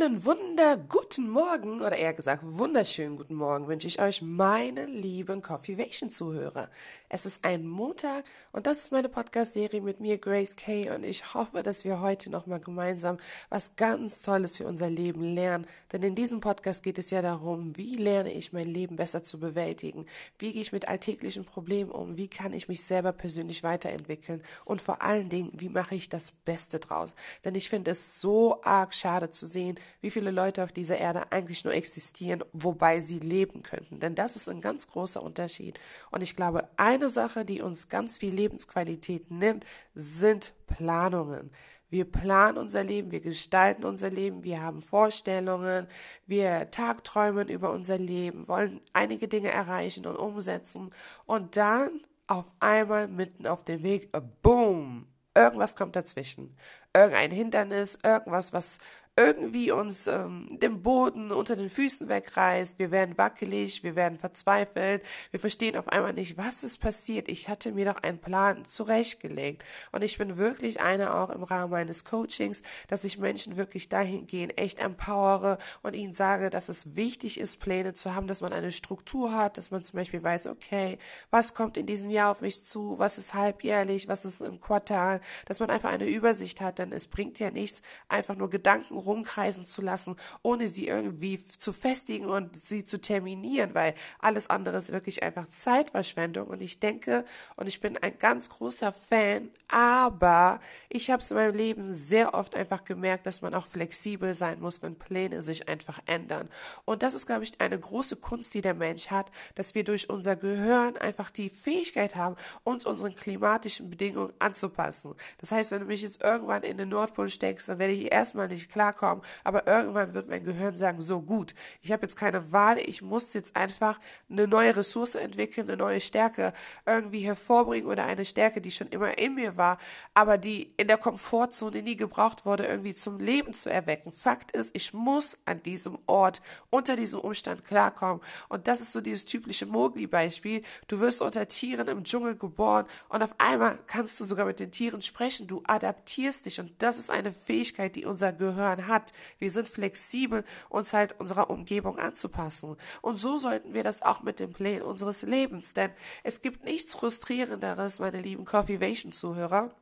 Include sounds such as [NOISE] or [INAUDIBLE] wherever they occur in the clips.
Einen wunder guten Morgen oder eher gesagt wunderschönen guten Morgen wünsche ich euch, meine lieben Coffeevation Zuhörer. Es ist ein Montag und das ist meine Podcast-Serie mit mir, Grace Kay, und ich hoffe, dass wir heute nochmal gemeinsam was ganz Tolles für unser Leben lernen. Denn in diesem Podcast geht es ja darum, wie lerne ich mein Leben besser zu bewältigen? Wie gehe ich mit alltäglichen Problemen um? Wie kann ich mich selber persönlich weiterentwickeln? Und vor allen Dingen, wie mache ich das Beste draus? Denn ich finde es so arg schade zu sehen, wie viele Leute auf dieser Erde eigentlich nur existieren, wobei sie leben könnten. Denn das ist ein ganz großer Unterschied. Und ich glaube, eine Sache, die uns ganz viel Lebensqualität nimmt, sind Planungen. Wir planen unser Leben, wir gestalten unser Leben, wir haben Vorstellungen, wir tagträumen über unser Leben, wollen einige Dinge erreichen und umsetzen und dann auf einmal mitten auf dem Weg, boom, irgendwas kommt dazwischen. Irgendein Hindernis, irgendwas, was irgendwie uns ähm, den Boden unter den Füßen wegreißt, wir werden wackelig, wir werden verzweifelt, wir verstehen auf einmal nicht, was ist passiert. Ich hatte mir doch einen Plan zurechtgelegt. Und ich bin wirklich einer auch im Rahmen meines Coachings, dass ich Menschen wirklich dahingehend echt empowere und ihnen sage, dass es wichtig ist, Pläne zu haben, dass man eine Struktur hat, dass man zum Beispiel weiß, okay, was kommt in diesem Jahr auf mich zu, was ist halbjährlich, was ist im Quartal, dass man einfach eine Übersicht hat, denn es bringt ja nichts, einfach nur Gedanken rumkreisen zu lassen, ohne sie irgendwie zu festigen und sie zu terminieren, weil alles andere ist wirklich einfach Zeitverschwendung. Und ich denke, und ich bin ein ganz großer Fan, aber ich habe es in meinem Leben sehr oft einfach gemerkt, dass man auch flexibel sein muss, wenn Pläne sich einfach ändern. Und das ist, glaube ich, eine große Kunst, die der Mensch hat, dass wir durch unser Gehirn einfach die Fähigkeit haben, uns unseren klimatischen Bedingungen anzupassen. Das heißt, wenn du mich jetzt irgendwann in den Nordpol steckst, dann werde ich erstmal nicht klar klarkommen, aber irgendwann wird mein Gehirn sagen, so gut, ich habe jetzt keine Wahl, ich muss jetzt einfach eine neue Ressource entwickeln, eine neue Stärke irgendwie hervorbringen oder eine Stärke, die schon immer in mir war, aber die in der Komfortzone nie gebraucht wurde, irgendwie zum Leben zu erwecken. Fakt ist, ich muss an diesem Ort, unter diesem Umstand klarkommen. Und das ist so dieses typische Mowgli-Beispiel. Du wirst unter Tieren im Dschungel geboren und auf einmal kannst du sogar mit den Tieren sprechen. Du adaptierst dich und das ist eine Fähigkeit, die unser Gehirn hat. Wir sind flexibel, uns halt unserer Umgebung anzupassen. Und so sollten wir das auch mit den Plänen unseres Lebens, denn es gibt nichts frustrierenderes, meine lieben Coffeevation-Zuhörer,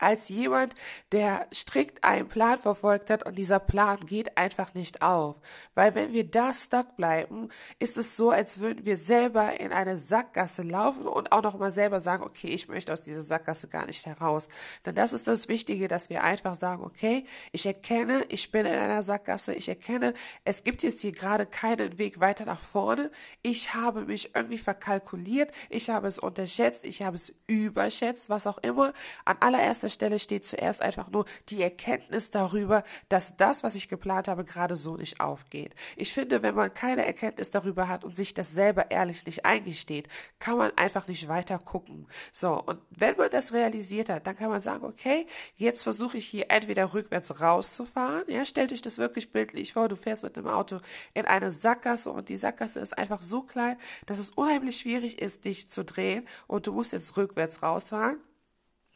als jemand, der strikt einen Plan verfolgt hat und dieser Plan geht einfach nicht auf. Weil wenn wir da stuck bleiben, ist es so, als würden wir selber in eine Sackgasse laufen und auch nochmal selber sagen, okay, ich möchte aus dieser Sackgasse gar nicht heraus. Denn das ist das Wichtige, dass wir einfach sagen, okay, ich erkenne, ich bin in einer Sackgasse, ich erkenne, es gibt jetzt hier gerade keinen Weg weiter nach vorne. Ich habe mich irgendwie verkalkuliert, ich habe es unterschätzt, ich habe es überschätzt, was auch immer. An allererster Stelle steht zuerst einfach nur die Erkenntnis darüber, dass das, was ich geplant habe, gerade so nicht aufgeht. Ich finde, wenn man keine Erkenntnis darüber hat und sich das selber ehrlich nicht eingesteht, kann man einfach nicht weiter gucken. So, und wenn man das realisiert hat, dann kann man sagen, okay, jetzt versuche ich hier entweder rückwärts rauszufahren, ja, stellt euch das wirklich bildlich vor, du fährst mit dem Auto in eine Sackgasse und die Sackgasse ist einfach so klein, dass es unheimlich schwierig ist, dich zu drehen und du musst jetzt rückwärts rausfahren.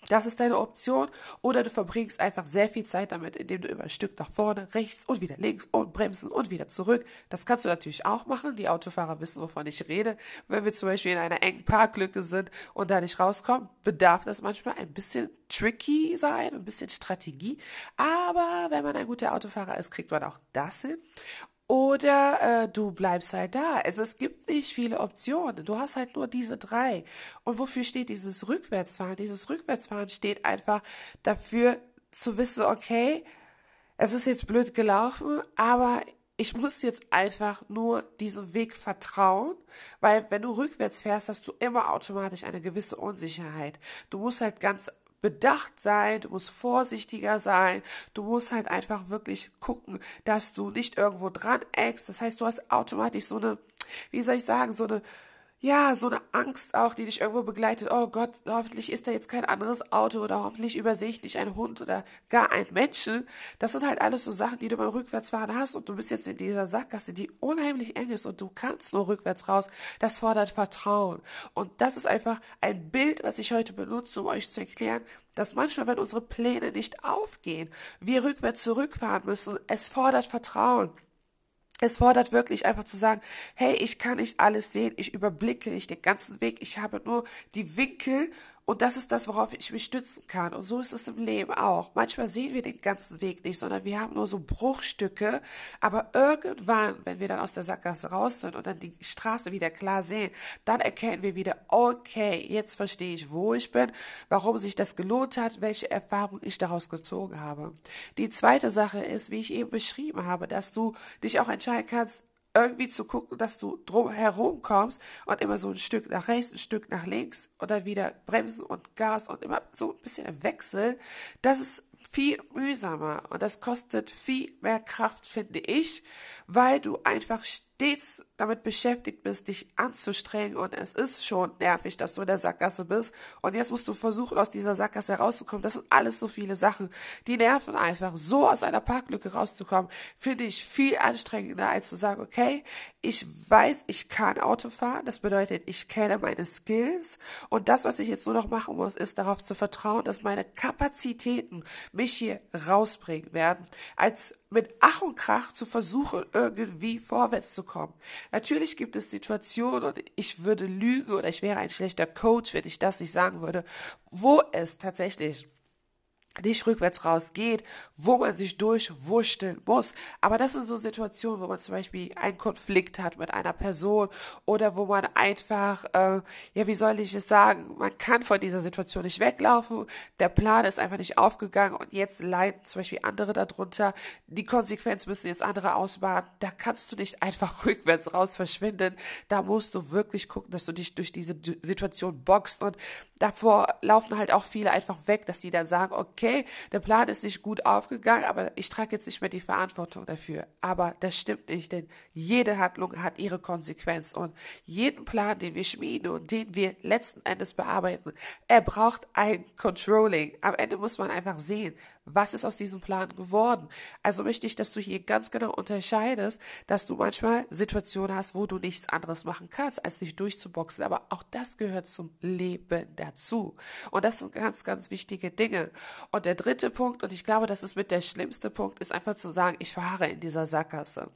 Das ist deine Option. Oder du verbringst einfach sehr viel Zeit damit, indem du immer ein Stück nach vorne, rechts und wieder links und bremsen und wieder zurück. Das kannst du natürlich auch machen. Die Autofahrer wissen, wovon ich rede. Wenn wir zum Beispiel in einer engen Parklücke sind und da nicht rauskommen, bedarf das manchmal ein bisschen tricky sein, ein bisschen Strategie. Aber wenn man ein guter Autofahrer ist, kriegt man auch das hin. Oder äh, du bleibst halt da. Also es gibt nicht viele Optionen. Du hast halt nur diese drei. Und wofür steht dieses Rückwärtsfahren? Dieses Rückwärtsfahren steht einfach dafür zu wissen, okay, es ist jetzt blöd gelaufen, aber ich muss jetzt einfach nur diesem Weg vertrauen, weil wenn du rückwärts fährst, hast du immer automatisch eine gewisse Unsicherheit. Du musst halt ganz bedacht sein, du musst vorsichtiger sein, du musst halt einfach wirklich gucken, dass du nicht irgendwo dran eckst. Das heißt, du hast automatisch so eine, wie soll ich sagen, so eine ja, so eine Angst auch, die dich irgendwo begleitet. Oh Gott, hoffentlich ist da jetzt kein anderes Auto oder hoffentlich übersehe ich nicht einen Hund oder gar einen Menschen. Das sind halt alles so Sachen, die du beim Rückwärtsfahren hast und du bist jetzt in dieser Sackgasse, die unheimlich eng ist und du kannst nur rückwärts raus. Das fordert Vertrauen. Und das ist einfach ein Bild, was ich heute benutze, um euch zu erklären, dass manchmal, wenn unsere Pläne nicht aufgehen, wir rückwärts zurückfahren müssen. Es fordert Vertrauen. Es fordert wirklich einfach zu sagen, hey, ich kann nicht alles sehen, ich überblicke nicht den ganzen Weg, ich habe nur die Winkel und das ist das, worauf ich mich stützen kann. Und so ist es im Leben auch. Manchmal sehen wir den ganzen Weg nicht, sondern wir haben nur so Bruchstücke. Aber irgendwann, wenn wir dann aus der Sackgasse raus sind und dann die Straße wieder klar sehen, dann erkennen wir wieder, okay, jetzt verstehe ich, wo ich bin, warum sich das gelohnt hat, welche Erfahrung ich daraus gezogen habe. Die zweite Sache ist, wie ich eben beschrieben habe, dass du dich auch entscheiden kannst, irgendwie zu gucken, dass du drum herum kommst und immer so ein Stück nach rechts, ein Stück nach links und dann wieder bremsen und Gas und immer so ein bisschen im Wechsel, das ist viel mühsamer und das kostet viel mehr Kraft, finde ich, weil du einfach stets damit beschäftigt bist, dich anzustrengen und es ist schon nervig, dass du in der Sackgasse bist und jetzt musst du versuchen, aus dieser Sackgasse rauszukommen. Das sind alles so viele Sachen, die nerven einfach. So aus einer Parklücke rauszukommen, finde ich viel anstrengender, als zu sagen, okay, ich weiß, ich kann Auto fahren, das bedeutet, ich kenne meine Skills und das, was ich jetzt nur noch machen muss, ist darauf zu vertrauen, dass meine Kapazitäten mich hier rausbringen werden, als mit Ach und Krach zu versuchen, irgendwie vorwärts zu kommen. Natürlich gibt es Situationen, und ich würde lügen oder ich wäre ein schlechter Coach, wenn ich das nicht sagen würde, wo es tatsächlich nicht rückwärts rausgeht, wo man sich durchwurschteln muss. Aber das sind so Situationen, wo man zum Beispiel einen Konflikt hat mit einer Person oder wo man einfach, äh, ja, wie soll ich es sagen, man kann von dieser Situation nicht weglaufen, der Plan ist einfach nicht aufgegangen und jetzt leiden zum Beispiel andere darunter. Die Konsequenz müssen jetzt andere ausbaden. Da kannst du nicht einfach [LAUGHS] rückwärts raus verschwinden. Da musst du wirklich gucken, dass du dich durch diese Situation boxt und davor laufen halt auch viele einfach weg, dass die dann sagen, okay, okay, der Plan ist nicht gut aufgegangen, aber ich trage jetzt nicht mehr die Verantwortung dafür. Aber das stimmt nicht, denn jede Handlung hat ihre Konsequenz und jeden Plan, den wir schmieden und den wir letzten Endes bearbeiten, er braucht ein Controlling. Am Ende muss man einfach sehen, was ist aus diesem Plan geworden? Also möchte ich, dass du hier ganz genau unterscheidest, dass du manchmal Situationen hast, wo du nichts anderes machen kannst, als dich durchzuboxen. Aber auch das gehört zum Leben dazu. Und das sind ganz, ganz wichtige Dinge. Und der dritte Punkt, und ich glaube, das ist mit der schlimmste Punkt, ist einfach zu sagen, ich fahre in dieser Sackgasse.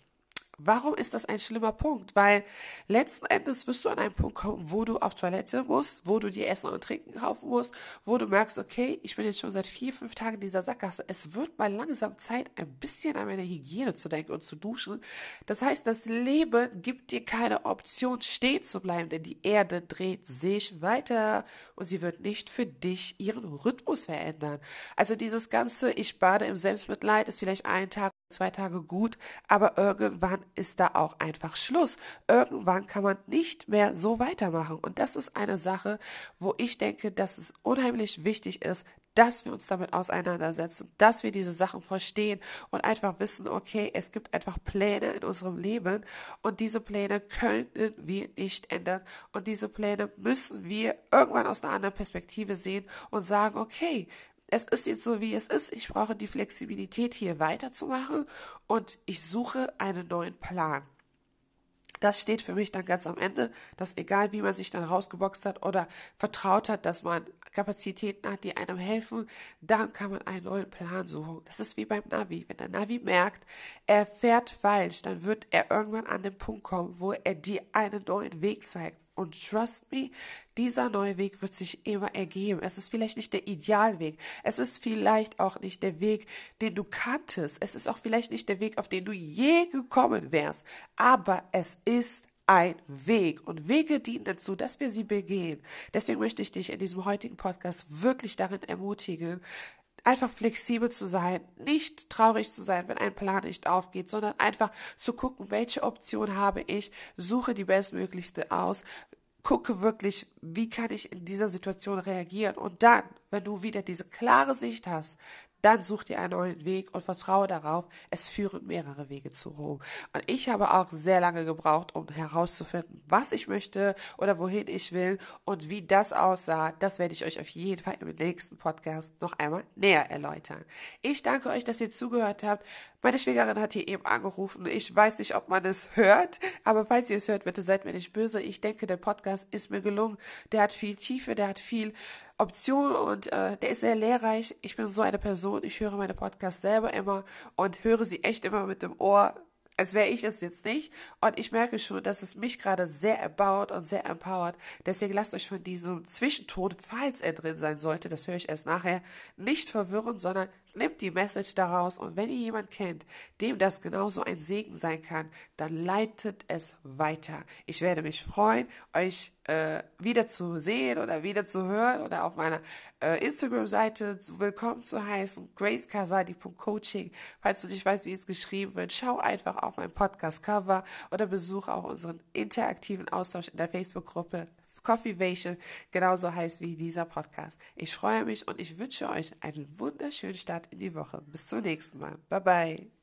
Warum ist das ein schlimmer Punkt? Weil letzten Endes wirst du an einen Punkt kommen, wo du auf Toilette musst, wo du dir Essen und Trinken kaufen musst, wo du merkst, okay, ich bin jetzt schon seit vier, fünf Tagen in dieser Sackgasse. Es wird mal langsam Zeit, ein bisschen an meine Hygiene zu denken und zu duschen. Das heißt, das Leben gibt dir keine Option, stehen zu bleiben, denn die Erde dreht sich weiter und sie wird nicht für dich ihren Rhythmus verändern. Also dieses ganze, ich bade im Selbstmitleid, ist vielleicht ein Tag zwei Tage gut, aber irgendwann ist da auch einfach Schluss. Irgendwann kann man nicht mehr so weitermachen. Und das ist eine Sache, wo ich denke, dass es unheimlich wichtig ist, dass wir uns damit auseinandersetzen, dass wir diese Sachen verstehen und einfach wissen, okay, es gibt einfach Pläne in unserem Leben und diese Pläne können wir nicht ändern und diese Pläne müssen wir irgendwann aus einer anderen Perspektive sehen und sagen, okay, es ist jetzt so, wie es ist. Ich brauche die Flexibilität, hier weiterzumachen und ich suche einen neuen Plan. Das steht für mich dann ganz am Ende, dass egal wie man sich dann rausgeboxt hat oder vertraut hat, dass man Kapazitäten hat, die einem helfen, dann kann man einen neuen Plan suchen. Das ist wie beim Navi. Wenn der Navi merkt, er fährt falsch, dann wird er irgendwann an den Punkt kommen, wo er dir einen neuen Weg zeigt. Und trust me, dieser neue Weg wird sich immer ergeben. Es ist vielleicht nicht der Idealweg. Es ist vielleicht auch nicht der Weg, den du kanntest. Es ist auch vielleicht nicht der Weg, auf den du je gekommen wärst. Aber es ist ein Weg und Wege dienen dazu, dass wir sie begehen. Deswegen möchte ich dich in diesem heutigen Podcast wirklich darin ermutigen, einfach flexibel zu sein, nicht traurig zu sein, wenn ein Plan nicht aufgeht, sondern einfach zu gucken, welche Option habe ich, suche die bestmöglichste aus, gucke wirklich, wie kann ich in dieser Situation reagieren. Und dann, wenn du wieder diese klare Sicht hast, dann such dir einen neuen Weg und vertraue darauf, es führen mehrere Wege zu Rom. Und ich habe auch sehr lange gebraucht, um herauszufinden, was ich möchte oder wohin ich will und wie das aussah. Das werde ich euch auf jeden Fall im nächsten Podcast noch einmal näher erläutern. Ich danke euch, dass ihr zugehört habt. Meine Schwägerin hat hier eben angerufen. Ich weiß nicht, ob man es hört, aber falls ihr es hört, bitte seid mir nicht böse. Ich denke, der Podcast ist mir gelungen. Der hat viel Tiefe, der hat viel Option und äh, der ist sehr lehrreich. Ich bin so eine Person, ich höre meine Podcasts selber immer und höre sie echt immer mit dem Ohr als wäre ich es jetzt nicht. Und ich merke schon, dass es mich gerade sehr erbaut und sehr empowert. Deswegen lasst euch von diesem Zwischenton, falls er drin sein sollte, das höre ich erst nachher, nicht verwirren, sondern nehmt die Message daraus. Und wenn ihr jemand kennt, dem das genauso ein Segen sein kann, dann leitet es weiter. Ich werde mich freuen, euch äh, wieder zu sehen oder wieder zu hören oder auf meiner äh, Instagram-Seite willkommen zu heißen, gracekasadi.coaching. Falls du nicht weißt, wie es geschrieben wird, schau einfach auf mein Podcast-Cover oder besuche auch unseren interaktiven Austausch in der Facebook-Gruppe Coffeevation, genauso heißt wie dieser Podcast. Ich freue mich und ich wünsche euch einen wunderschönen Start in die Woche. Bis zum nächsten Mal. Bye bye.